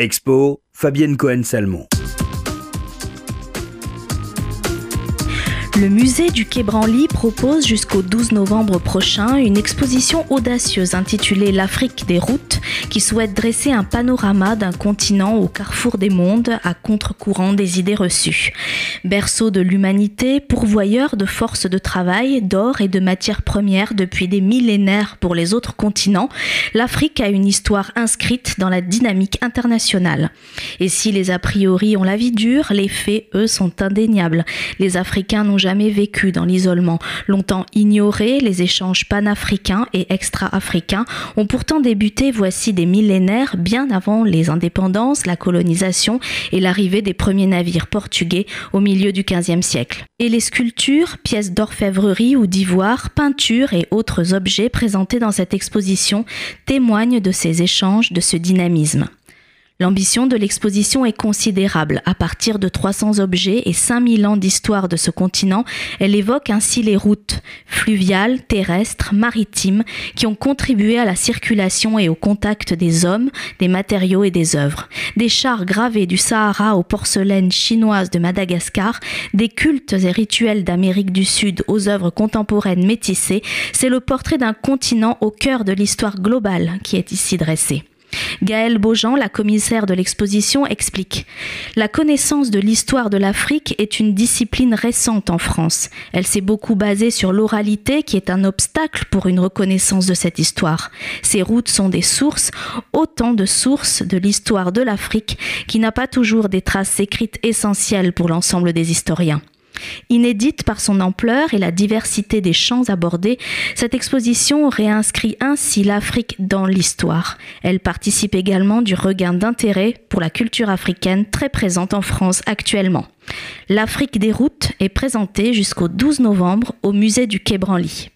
Expo, Fabienne Cohen-Salmon. Le musée du Quai Branly propose jusqu'au 12 novembre prochain une exposition audacieuse intitulée L'Afrique des routes qui souhaite dresser un panorama d'un continent au carrefour des mondes à contre-courant des idées reçues. Berceau de l'humanité, pourvoyeur de forces de travail, d'or et de matières premières depuis des millénaires pour les autres continents, l'Afrique a une histoire inscrite dans la dynamique internationale. Et si les a priori ont la vie dure, les faits, eux, sont indéniables. Les Africains n'ont jamais vécu dans l'isolement. Longtemps ignorés, les échanges panafricains et extra-africains ont pourtant débuté voici des millénaires bien avant les indépendances, la colonisation et l'arrivée des premiers navires portugais au milieu du XVe siècle. Et les sculptures, pièces d'orfèvrerie ou d'ivoire, peintures et autres objets présentés dans cette exposition témoignent de ces échanges, de ce dynamisme. L'ambition de l'exposition est considérable. À partir de 300 objets et 5000 ans d'histoire de ce continent, elle évoque ainsi les routes fluviales, terrestres, maritimes qui ont contribué à la circulation et au contact des hommes, des matériaux et des œuvres. Des chars gravés du Sahara aux porcelaines chinoises de Madagascar, des cultes et rituels d'Amérique du Sud aux œuvres contemporaines métissées, c'est le portrait d'un continent au cœur de l'histoire globale qui est ici dressé. Gaëlle Beaujean, la commissaire de l'exposition, explique La connaissance de l'histoire de l'Afrique est une discipline récente en France. Elle s'est beaucoup basée sur l'oralité qui est un obstacle pour une reconnaissance de cette histoire. Ces routes sont des sources, autant de sources de l'histoire de l'Afrique qui n'a pas toujours des traces écrites essentielles pour l'ensemble des historiens. Inédite par son ampleur et la diversité des champs abordés, cette exposition réinscrit ainsi l'Afrique dans l'histoire. Elle participe également du regain d'intérêt pour la culture africaine très présente en France actuellement. L'Afrique des routes est présentée jusqu'au 12 novembre au musée du Quai Branly.